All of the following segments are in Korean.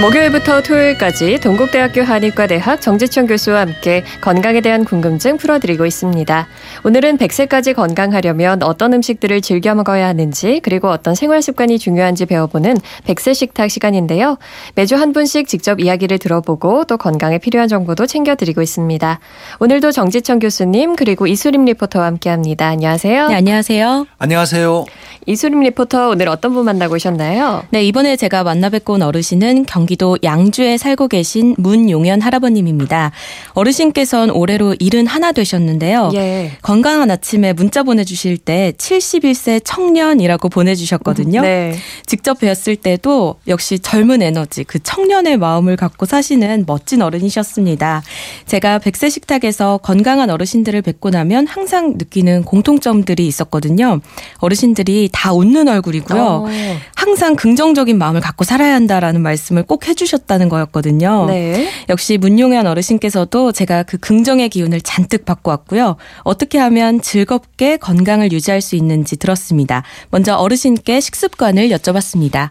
목요일부터 토요일까지 동국대학교 한의과대학 정지천 교수와 함께 건강에 대한 궁금증 풀어드리고 있습니다. 오늘은 100세까지 건강하려면 어떤 음식들을 즐겨 먹어야 하는지 그리고 어떤 생활 습관이 중요한지 배워보는 100세 식탁 시간인데요. 매주 한 분씩 직접 이야기를 들어보고 또 건강에 필요한 정보도 챙겨드리고 있습니다. 오늘도 정지천 교수님 그리고 이수림 리포터와 함께합니다. 안녕하세요. 네, 안녕하세요. 안녕하세요. 이수림 리포터 오늘 어떤 분 만나고 오셨나요? 네, 이번에 제가 만나뵙고 온 어르신은 경 기도 양주에 살고 계신 문용현 할아버님입니다. 어르신께서는 올해로 71 되셨는데요. 예. 건강한 아침에 문자 보내주실 때 71세 청년이라고 보내주셨거든요. 네. 직접 뵀을 때도 역시 젊은 에너지, 그 청년의 마음을 갖고 사시는 멋진 어른이셨습니다. 제가 100세 식탁에서 건강한 어르신들을 뵙고 나면 항상 느끼는 공통점들이 있었거든요. 어르신들이 다 웃는 얼굴이고요. 어. 항상 긍정적인 마음을 갖고 살아야 한다라는 말씀을 꼭 해주셨다는 거였거든요. 네. 역시 문용현 어르신께서도 제가 그 긍정의 기운을 잔뜩 받고 왔고요. 어떻게 하면 즐겁게 건강을 유지할 수 있는지 들었습니다. 먼저 어르신께 식습관을 여쭤봤습니다.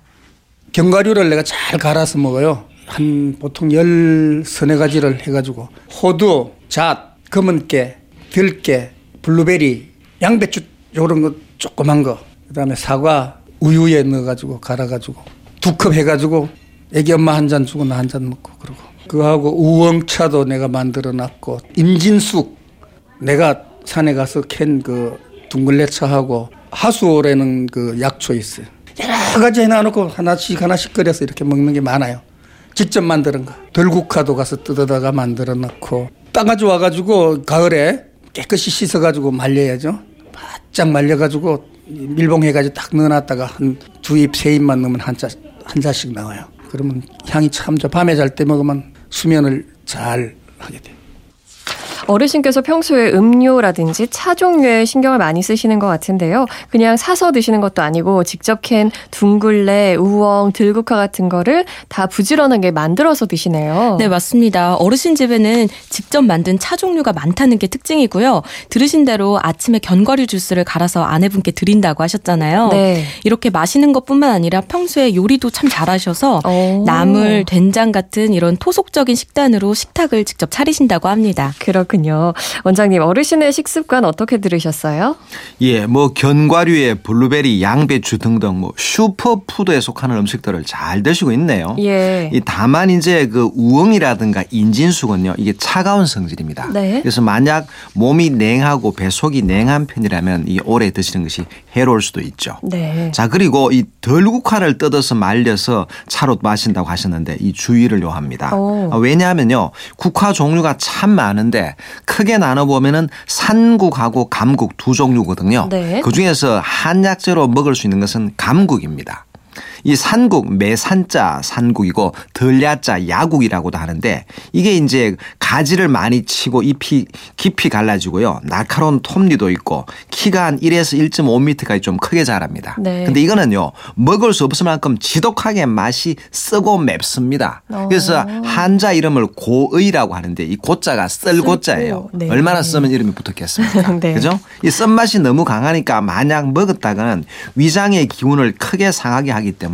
견과류를 내가 잘 갈아서 먹어요. 한 보통 열 서너 가지를 해가지고 호두, 잣, 검은깨, 들깨, 블루베리, 양배추 요런 거 조그만 거, 그다음에 사과 우유에 넣어가지고 갈아가지고 두 컵 해가지고 애기 엄마 한 잔 주고 나 한 잔 먹고 그러고 그거하고 우엉차도 내가 만들어 놨고 임진숙 내가 산에 가서 캔 그 둥글레차하고 하수오라는 그 약초 있어요. 여러 가지 해놔놓고 하나씩 하나씩 끓여서 이렇게 먹는 게 많아요. 직접 만드는 거. 덜국화도 가서 뜯어다가 만들어 놓고 따가지 와가지고 가을에 깨끗이 씻어가지고 말려야죠. 바짝 말려가지고 밀봉해가지고 딱 넣어놨다가 한 두 입, 세 입만 넣으면 한 자, 한 자씩 나와요. 그러면 향이 참 좋아. 밤에 잘 때 먹으면 수면을 잘 하게 돼요. 어르신께서 평소에 음료라든지 차 종류에 신경을 많이 쓰시는 것 같은데요. 그냥 사서 드시는 것도 아니고 직접 캔 둥글레, 우엉, 들국화 같은 거를 다 부지런하게 만들어서 드시네요. 네, 맞습니다. 어르신 집에는 직접 만든 차 종류가 많다는 게 특징이고요. 들으신 대로 아침에 견과류 주스를 갈아서 아내분께 드린다고 하셨잖아요. 네. 이렇게 마시는 것뿐만 아니라 평소에 요리도 참 잘하셔서 오. 나물, 된장 같은 이런 토속적인 식단으로 식탁을 직접 차리신다고 합니다. 그렇군요. 원장님, 어르신의 식습관 어떻게 들으셨어요? 예, 뭐 견과류에 블루베리, 양배추 등등 뭐 슈퍼푸드에 속하는 음식들을 잘 드시고 있네요. 예. 이 다만 이제 그 우엉이라든가 인진숙은요 이게 차가운 성질입니다. 네. 그래서 만약 몸이 냉하고 배속이 냉한 편이라면 이 오래 드시는 것이 해로울 수도 있죠. 네. 자 그리고 이 덜국화를 뜯어서 말려서 차로 마신다고 하셨는데 이 주의를 요합니다. 오. 아, 왜냐하면요 국화 종류가 참 많은데 크게 나눠 보면은 산국하고 감국 두 종류거든요. 네. 그 중에서 한약재로 먹을 수 있는 것은 감국입니다. 이 산국 매산자 산국이고 덜야자 야국이라고도 하는데 이게 이제 가지를 많이 치고 잎이 깊이 갈라지고요 날카로운 톱니도 있고 키가 한 1에서 1.5m까지 좀 크게 자랍니다. 네. 근데 이거는요 먹을 수 없을 만큼 지독하게 맛이 쓰고 맵습니다. 어. 그래서 한자 이름을 고의라고 하는데 이 고자가 썰고자예요. 쓸고, 네. 얼마나 쓰면 이름이 붙었겠습니까? 네. 그죠? 이 쓴맛이 너무 강하니까 만약 먹었다가는 위장의 기운을 크게 상하게 하기 때문에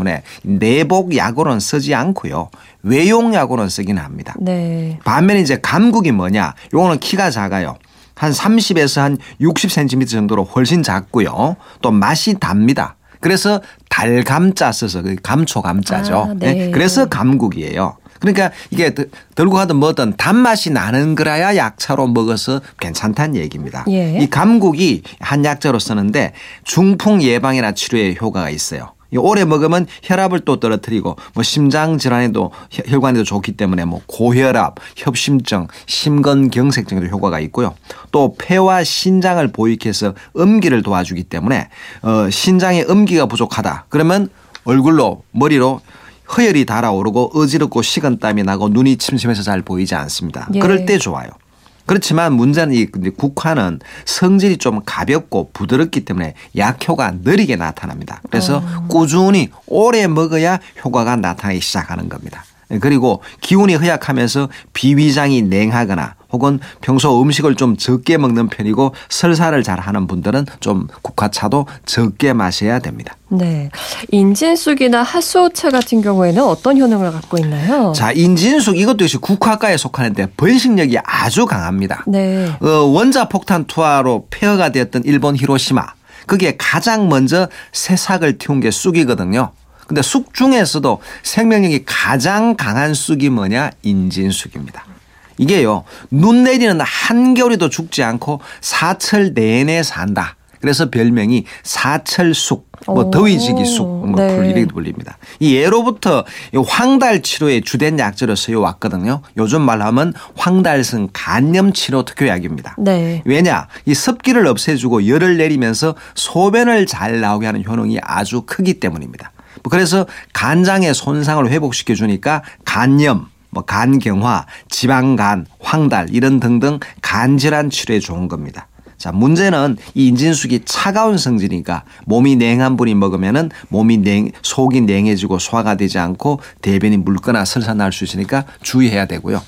내복 약으로는 쓰지 않고요. 외용 약으로는 쓰기는 합니다. 네. 반면에 이제 감국이 뭐냐? 요거는 키가 작아요. 한 30에서 한 60cm 정도로 훨씬 작고요. 또 맛이 답니다. 그래서 달감자 써서 그 감초 감자죠. 아, 네. 그래서 감국이에요. 그러니까 이게 덜- 들고 가든 뭐든 단맛이 나는 거라야 약차로 먹어서 괜찮다는 얘기입니다. 예. 이 감국이 한 약재로 쓰는데 중풍 예방이나 치료에 효과가 있어요. 이 오래 먹으면 혈압을 또 떨어뜨리고 뭐 심장 질환에도 혈- 혈관에도 좋기 때문에 뭐 고혈압, 협심증, 심근경색증에도 효과가 있고요. 또 폐와 신장을 보익해서 음기를 도와주기 때문에 어 신장에 음기가 부족하다. 그러면 얼굴로 머리로 허열이 달아오르고 어지럽고 식은 땀이 나고 눈이 침침해서 잘 보이지 않습니다. 예. 그럴 때 좋아요. 그렇지만 문제는 이 국화는 성질이 좀 가볍고 부드럽기 때문에 약효가 느리게 나타납니다. 그래서 꾸준히 오래 먹어야 효과가 나타나기 시작하는 겁니다. 그리고 기운이 허약하면서 비위장이 냉하거나 혹은 평소 음식을 좀 적게 먹는 편이고 설사를 잘 하는 분들은 좀 국화차도 적게 마셔야 됩니다. 네. 인진쑥이나 핫소차 같은 경우에는 어떤 효능을 갖고 있나요? 자, 인진숙 이것도 역시 국화과에 속하는데 번식력이 아주 강합니다. 네. 어, 원자 폭탄 투하로 폐허가 되었던 일본 히로시마. 거기에 가장 먼저 새싹을 틔운 게 쑥이거든요. 근데 쑥 중에서도 생명력이 가장 강한 쑥이 뭐냐? 인진쑥입니다. 이게요, 눈 내리는 한겨울에도 죽지 않고 사철 내내 산다. 그래서 별명이 사철쑥, 뭐 오, 더위지기쑥, 뭐 네. 불 이렇게 불립니다. 이 예로부터 이 황달 치료의 주된 약재로 쓰여 왔거든요. 요즘 말로 하면 황달성 간염 치료 특효약입니다. 네. 왜냐? 이 습기를 없애주고 열을 내리면서 소변을 잘 나오게 하는 효능이 아주 크기 때문입니다. 뭐 그래서 간장의 손상을 회복시켜 주니까 간염, 뭐 간경화, 지방간, 황달 이런 등등 간질환 치료에 좋은 겁니다. 자, 문제는 이 인진숙이 차가운 성질이니까 몸이 냉한 분이 먹으면은 몸이 냉, 속이 냉해지고 소화가 되지 않고 대변이 묽거나 설사 날 수 있으니까 주의해야 되고요.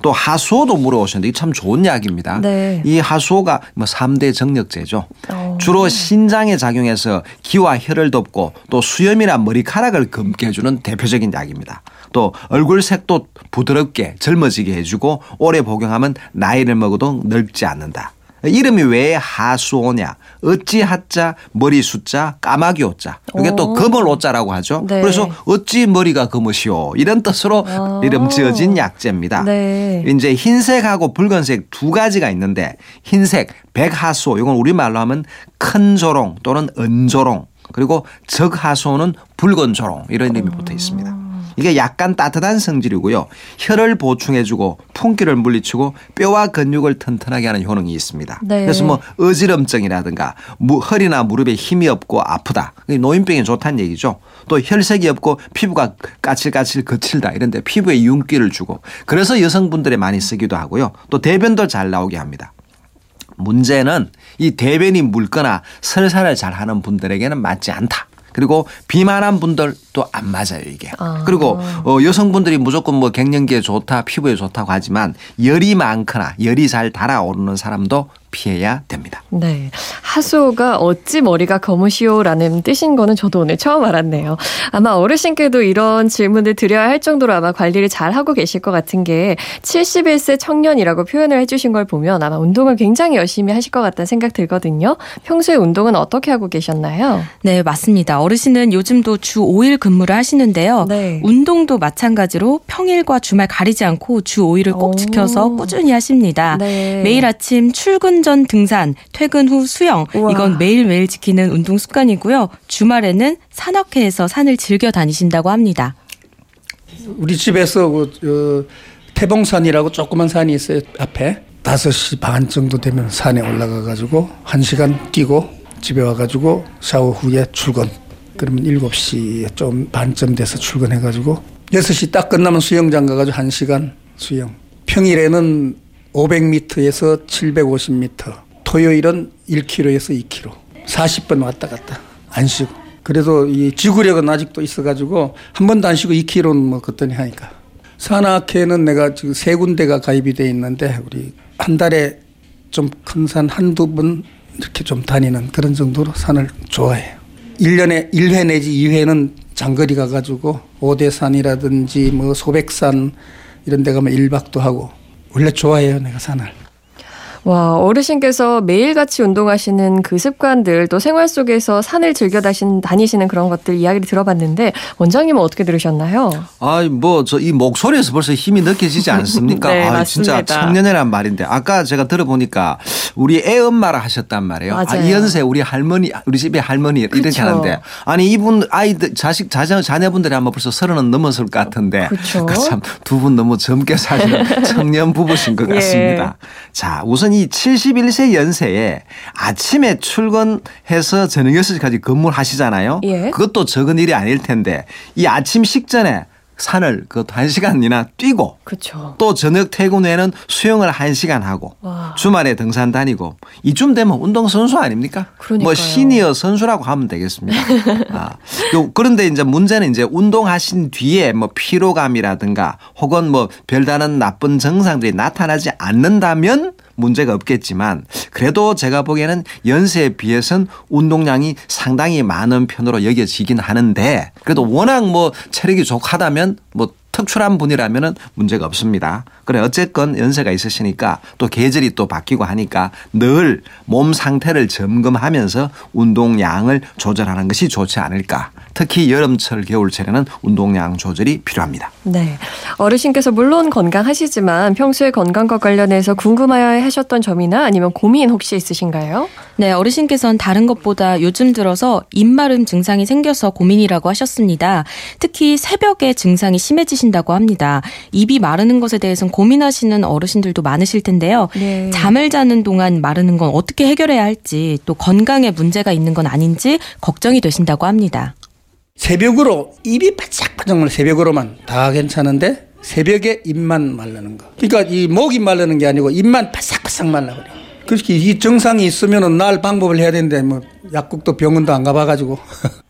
또 하수오도 물어오셨는데 이게 참 좋은 약입니다. 네. 이 하수오가 뭐 3대 정력제죠. 어. 주로 신장에 작용해서 기와 혈을 돕고 또 수염이나 머리카락을 검게 해주는 대표적인 약입니다. 또 얼굴색도 부드럽게 젊어지게 해주고 오래 복용하면 나이를 먹어도 늙지 않는다. 이름이 왜 하수오냐? 어찌 하자, 머리 숫자, 까마귀 오자. 이게 또 오. 검을 오자라고 하죠. 네. 그래서 어찌 머리가 검으시오. 이런 뜻으로 아. 이름 지어진 약재입니다. 네. 이제 흰색하고 붉은색 두 가지가 있는데 흰색 백하수오 이건 우리말로 하면 큰 조롱 또는 은조롱 그리고 적하수오는 붉은 조롱 이런 이름이 붙어 있습니다. 이게 약간 따뜻한 성질이고요. 혈을 보충해주고 풍기를 물리치고 뼈와 근육을 튼튼하게 하는 효능이 있습니다. 네. 그래서 뭐 어지럼증이라든가 무- 허리나 무릎에 힘이 없고 아프다. 노인병에 좋다는 얘기죠. 또 혈색이 없고 피부가 까칠까칠 거칠다 이런데 피부에 윤기를 주고 그래서 여성분들에 많이 쓰기도 하고요. 또 대변도 잘 나오게 합니다. 문제는 이 대변이 묽거나 설사를 잘 하는 분들에게는 맞지 않다. 그리고 비만한 분들도 안 맞아요 이게. 아. 그리고 어, 여성분들이 무조건 뭐 갱년기에 좋다, 피부에 좋다고 하지만 열이 많거나 열이 잘 달아오르는 사람도 피해야 됩니다. 네. 하수오가 어찌 머리가 검으시오라는 뜻인 거는 저도 오늘 처음 알았네요. 아마 어르신께도 이런 질문을 드려야 할 정도로 아마 관리를 잘 하고 계실 것 같은 게 71세 청년이라고 표현을 해주신 걸 보면 아마 운동을 굉장히 열심히 하실 것 같다는 생각 들거든요. 평소에 운동은 어떻게 하고 계셨나요? 네, 맞습니다. 어르신은 요즘도 주 5일 근무를 하시는데요. 네. 운동도 마찬가지로 평일과 주말 가리지 않고 주 5일을 꼭 오. 지켜서 꾸준히 하십니다. 네. 매일 아침 출근 전 등산, 퇴근 후 수영, 우와. 이건 매일매일 지키는 운동 습관이고요. 주말에는 산악회에서 산을 즐겨 다니신다고 합니다. 우리 집에서 그, 어, 태봉산이라고 조그만 산이 있어요 앞에 5시 반 정도 되면 산에 올라가 가지고 1시간 뛰고 집에 와 가지고 샤워 후에 출근 그러면 7시에 좀 반쯤 돼서 출근해 가지고 6시 딱 끝나면 수영장 가 가지고 1시간 수영 평일에는 500m에서 750m 토요일은 1km에서 2km 40번 왔다 갔다. 안 쉬고. 그래도 이 지구력은 아직도 있어가지고 한 번도 안 쉬고 2km는 뭐 그랬더니 하니까. 산악회는 내가 지금 세 군데가 가입이 돼 있는데 우리 한 달에 좀 큰 산 한두 번 이렇게 좀 다니는 그런 정도로 산을 좋아해요. 1년에 1회 내지 2회는 장거리 가가지고 오대산이라든지 뭐 소백산 이런 데 가면 1박도 하고 원래 좋아해요 내가 산을. 와, 어르신께서 매일같이 운동하시는 그 습관들, 또 생활 속에서 산을 즐겨 다신, 다니시는 그런 것들 이야기를 들어봤는데, 원장님은 어떻게 들으셨나요? 아, 뭐, 저 이 목소리에서 벌써 힘이 느껴지지 않습니까? 네, 아, 진짜 맞습니다. 청년이란 말인데. 아까 제가 들어보니까 우리 애 엄마라 하셨단 말이에요. 아, 맞아요. 이 연세 우리 할머니, 우리 집에 할머니 이렇게 그쵸. 하는데. 아니, 이분 아이들, 자식, 자녀, 자녀분들이 아마 벌써 서른은 넘었을 것 같은데. 그쵸. 참두 분 너무 젊게 사시는 청년 부부신 것 예. 같습니다. 자, 우선 이 71세 연세에 아침에 출근해서 저녁 6시까지 근무를 하시잖아요. 예. 그것도 적은 일이 아닐 텐데 이 아침 식전에 산을 그것도 한 시간이나 뛰고 그렇죠. 또 저녁 퇴근 후에는 수영을 한 시간 하고 와. 주말에 등산 다니고 이쯤 되면 운동 선수 아닙니까? 그러니까요. 뭐 시니어 선수라고 하면 되겠습니다. 아, 요- 그런데 이제 문제는 이제 운동하신 뒤에 뭐 피로감이라든가 혹은 뭐 별다른 나쁜 증상들이 나타나지 않는다면 문제가 없겠지만 그래도 제가 보기에는 연세에 비해서는 운동량이 상당히 많은 편으로 여겨지긴 하는데 그래도 워낙 뭐 체력이 좋하다면 뭐 특출한 분이라면은 문제가 없습니다. 그래 어쨌건 연세가 있으시니까 또 계절이 또 바뀌고 하니까 늘 몸 상태를 점검하면서 운동량을 조절하는 것이 좋지 않을까. 특히 여름철 겨울철에는 운동량 조절이 필요합니다. 네. 어르신께서 물론 건강하시지만 평소에 건강과 관련해서 궁금해 하셨던 점이나 아니면 고민 혹시 있으신가요? 네, 어르신께서는 다른 것보다 요즘 들어서 입마름 증상이 생겨서 고민이라고 하셨습니다. 특히 새벽에 증상이 심해지신다고 합니다. 입이 마르는 것에 대해서는 고민하시는 어르신들도 많으실 텐데요. 네. 잠을 자는 동안 마르는 건 어떻게 해결해야 할지 또 건강에 문제가 있는 건 아닌지 걱정이 되신다고 합니다. 새벽으로 입이 바짝바짝 새벽으로만 다 괜찮은데 새벽에 입만 마르는 거. 그러니까 이 목이 마르는 게 아니고 입만 바싹바싹 말라버려. 그렇게 이 증상이 있으면은 날 방법을 해야 되는데 뭐 약국도 병원도 안 가봐가지고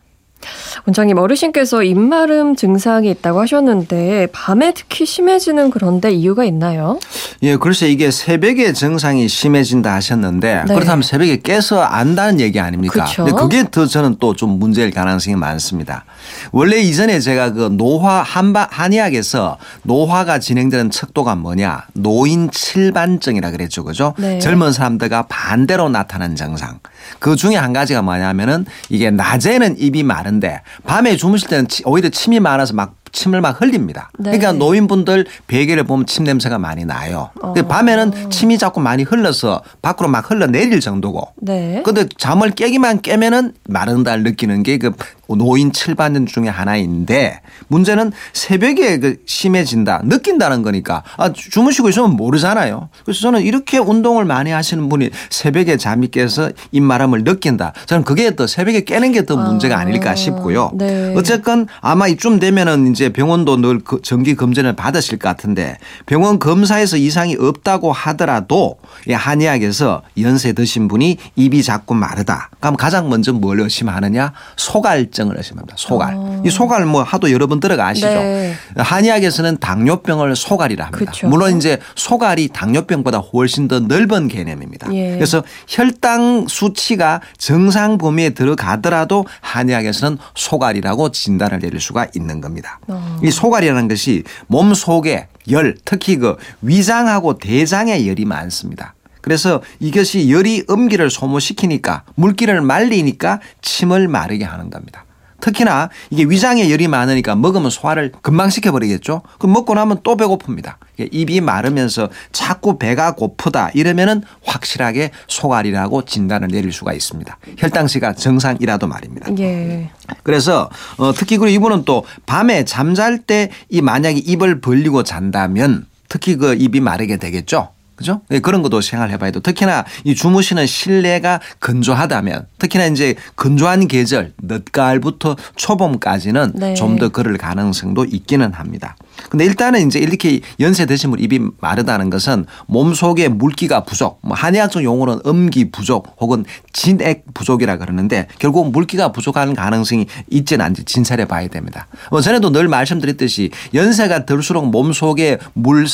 원장님 어르신께서 입마름 증상이 있다고 하셨는데 밤에 특히 심해지는 그런데 이유가 있나요? 예, 글쎄 이게 새벽에 증상이 심해진다 하셨는데 네. 그렇다면 새벽에 깨서 안다는 얘기 아닙니까? 그쵸. 근데 그게 더 저는 또 좀 문제일 가능성이 많습니다. 원래 이전에 제가 그 노화 한바 한의학에서 노화가 진행되는 척도가 뭐냐? 노인 칠반증이라 그랬죠. 그죠? 네. 젊은 사람들과 반대로 나타나는 증상. 그 중에 한 가지가 뭐냐면은 이게 낮에는 입이 마른데 밤에 주무실 때는 치- 오히려 침이 많아서 막 침을 막 흘립니다. 네. 그러니까 노인분들 베개를 보면 침 냄새가 많이 나요. 근데 어. 밤에는 침이 자꾸 많이 흘러서 밖으로 막 흘러내릴 정도고. 네. 근데 잠을 깨기만 깨면은 마른다를 느끼는 게 그 노인 칠반증 중에 하나인데 문제는 새벽에 그 심해진다 느낀다는 거니까 아 주무시고 있으면 모르잖아요. 그래서 저는 이렇게 운동을 많이 하시는 분이 새벽에 잠이 깨서 입마름을 느낀다. 저는 그게 더 새벽에 깨는 게 더 문제가 아, 아닐까 싶고요. 네. 어쨌건 아마 이쯤 되면은 이제 병원도 늘그 정기 검진을 받으실 것 같은데 병원 검사에서 이상이 없다고 하더라도 이 한의학에서 연세 드신 분이 입이 자꾸 마르다. 그럼 가장 먼저 뭘 의심하느냐? 소갈증을 의심합니다. 소갈. 이 소갈 뭐 하도 여러 번 들어가 아시죠? 네. 한의학에서는 당뇨병을 소갈이라 합니다. 그쵸. 물론 이제 소갈이 당뇨병보다 훨씬 더 넓은 개념입니다. 예. 그래서 혈당 수치가 정상 범위에 들어가더라도 한의학에서는 소갈이라고 진단을 내릴 수가 있는 겁니다. 어. 이 소갈이라는 것이 몸 속에 열, 특히 그 위장하고 대장에 열이 많습니다. 그래서 이것이 열이 음기를 소모시키니까 물기를 말리니까 침을 마르게 하는 겁니다. 특히나 이게 위장에 열이 많으니까 먹으면 소화를 금방 시켜버리겠죠. 그럼 먹고 나면 또 배고픕니다. 입이 마르면서 자꾸 배가 고프다 이러면은 확실하게 소갈이라고 진단을 내릴 수가 있습니다. 혈당시가 정상이라도 말입니다. 예. 그래서 어, 특히 그리고 이분은 또 밤에 잠잘 때 이 만약에 입을 벌리고 잔다면 특히 그 입이 마르게 되겠죠. 그죠? 예, 그런 것도 생각해 봐야 돼. 특히나 이 주무시는 실내가 건조하다면 특히나 이제 건조한 계절 늦가을부터 초봄까지는 네. 좀더 그럴 가능성도 있기는 합니다. 근데 일단은 이제 이렇게 연세 드신 분 입이 마르다는 것은 몸 속에 물기가 부족, 뭐 한의학적 용어로는 음기 부족 혹은 진액 부족이라 그러는데 결국 물기가 부족한 가능성이 있지는 않지 진찰해 봐야 됩니다. 뭐 전에도 늘 말씀드렸듯이 연세가 들수록 몸 속에 물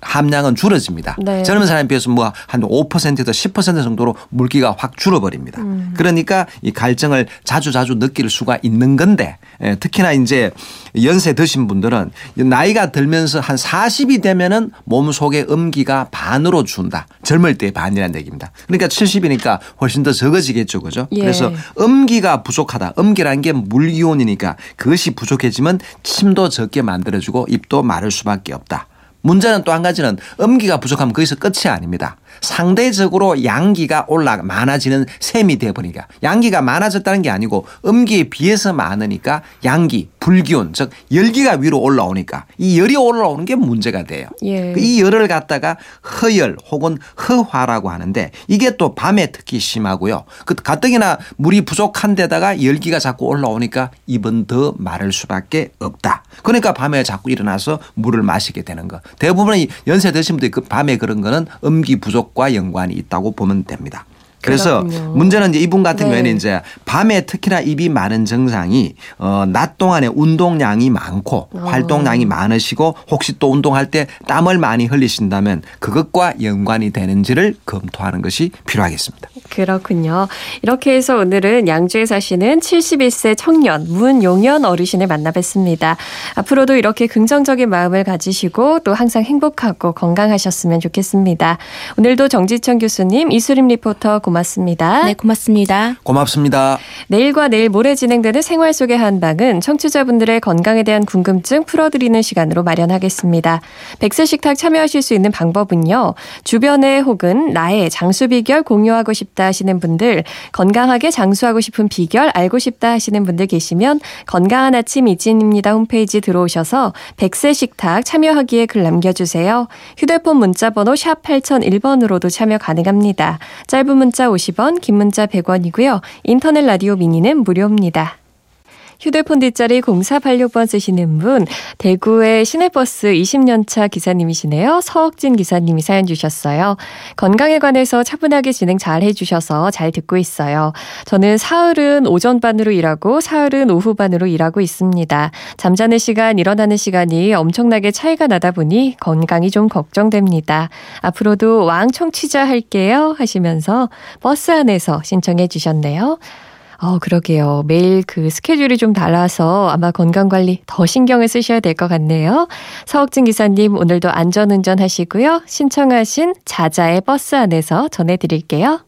함량은 줄어집니다. 네. 젊은 사람에 비해서 뭐 한 5%에서 10% 정도로 물기가 확 줄어버립니다. 음. 그러니까 이 갈증을 자주 자주 느낄 수가 있는 건데 예, 특히나 이제 연세 드신 분들은 나이가 들면서 한 40이 되면은 몸 속에 음기가 반으로 준다. 젊을 때 반이라는 얘기입니다. 그러니까 70이니까 훨씬 더 적어지겠죠. 그죠? 예. 그래서 음기가 부족하다. 음기라는 게 물기온이니까 그것이 부족해지면 침도 적게 만들어주고 입도 마를 수밖에 없다. 문제는 또 한 가지는 음기가 부족하면 거기서 끝이 아닙니다. 상대적으로 양기가 올라 많아지는 셈이 되어버리니까 양기가 많아졌다는 게 아니고 음기에 비해서 많으니까 양기 불기운 즉 열기가 위로 올라오니까 이 열이 올라오는 게 문제가 돼요. 예. 이 열을 갖다가 허열 혹은 허화라고 하는데 이게 또 밤에 특히 심하고요. 그 가뜩이나 물이 부족한 데다가 열기가 자꾸 올라오니까 입은 더 마를 수밖에 없다. 그러니까 밤에 자꾸 일어나서 물을 마시게 되는 거. 대부분의 연세 드신 분들이 그 밤에 그런 거는 음기 부족과 연관이 있다고 보면 됩니다. 그래서 그렇군요. 문제는 이제 이분 같은 네. 경우에는 이제 밤에 특히나 입이 마른 증상이 어, 낮 동안에 운동량이 많고 어. 활동량이 많으시고 혹시 또 운동할 때 땀을 많이 흘리신다면 그것과 연관이 되는지를 검토하는 것이 필요하겠습니다. 그렇군요. 이렇게 해서 오늘은 양주에 사시는 71세 청년 문용현 어르신을 만나뵀습니다. 앞으로도 이렇게 긍정적인 마음을 가지시고 또 항상 행복하고 건강하셨으면 좋겠습니다. 오늘도 정지천 교수님, 이수림 리포터 고맙습니다. 네, 고맙습니다. 고맙습니다. 내일과 내일 모레 진행되는 생활 속의 한방은 청취자분들의 건강에 대한 궁금증 풀어드리는 시간으로 마련하겠습니다. 백세 식탁 참여하실 수 있는 방법은요. 주변에 혹은 나의 장수 비결 공유하고 싶다 하시는 분들, 건강하게 장수하고 싶은 비결 알고 싶다 하시는 분들 계시면 건강한 아침 이진입니다 홈페이지 들어오셔서 백세 식탁 참여하기에 글 남겨주세요. 휴대폰 문자 번호 샵 8001번으로도 참여 가능합니다. 짧은 문자 50원, 긴 문자 100원이고요. 인터넷 라디오 미니는 무료입니다. 휴대폰 뒷자리 0486번 쓰시는 분, 대구의 시내버스 20년차 기사님이시네요. 서옥진 기사님이 사연 주셨어요. 건강에 관해서 차분하게 진행 잘 해주셔서 잘 듣고 있어요. 저는 사흘은 오전반으로 일하고 사흘은 오후반으로 일하고 있습니다. 잠자는 시간, 일어나는 시간이 엄청나게 차이가 나다 보니 건강이 좀 걱정됩니다. 앞으로도 왕 청취자 할게요 하시면서 버스 안에서 신청해 주셨네요. 어, 그러게요. 매일 그 스케줄이 좀 달라서 아마 건강관리 더 신경을 쓰셔야 될 것 같네요. 서옥진 기사님, 오늘도 안전운전 하시고요. 신청하신 자자의 버스 안에서 전해드릴게요.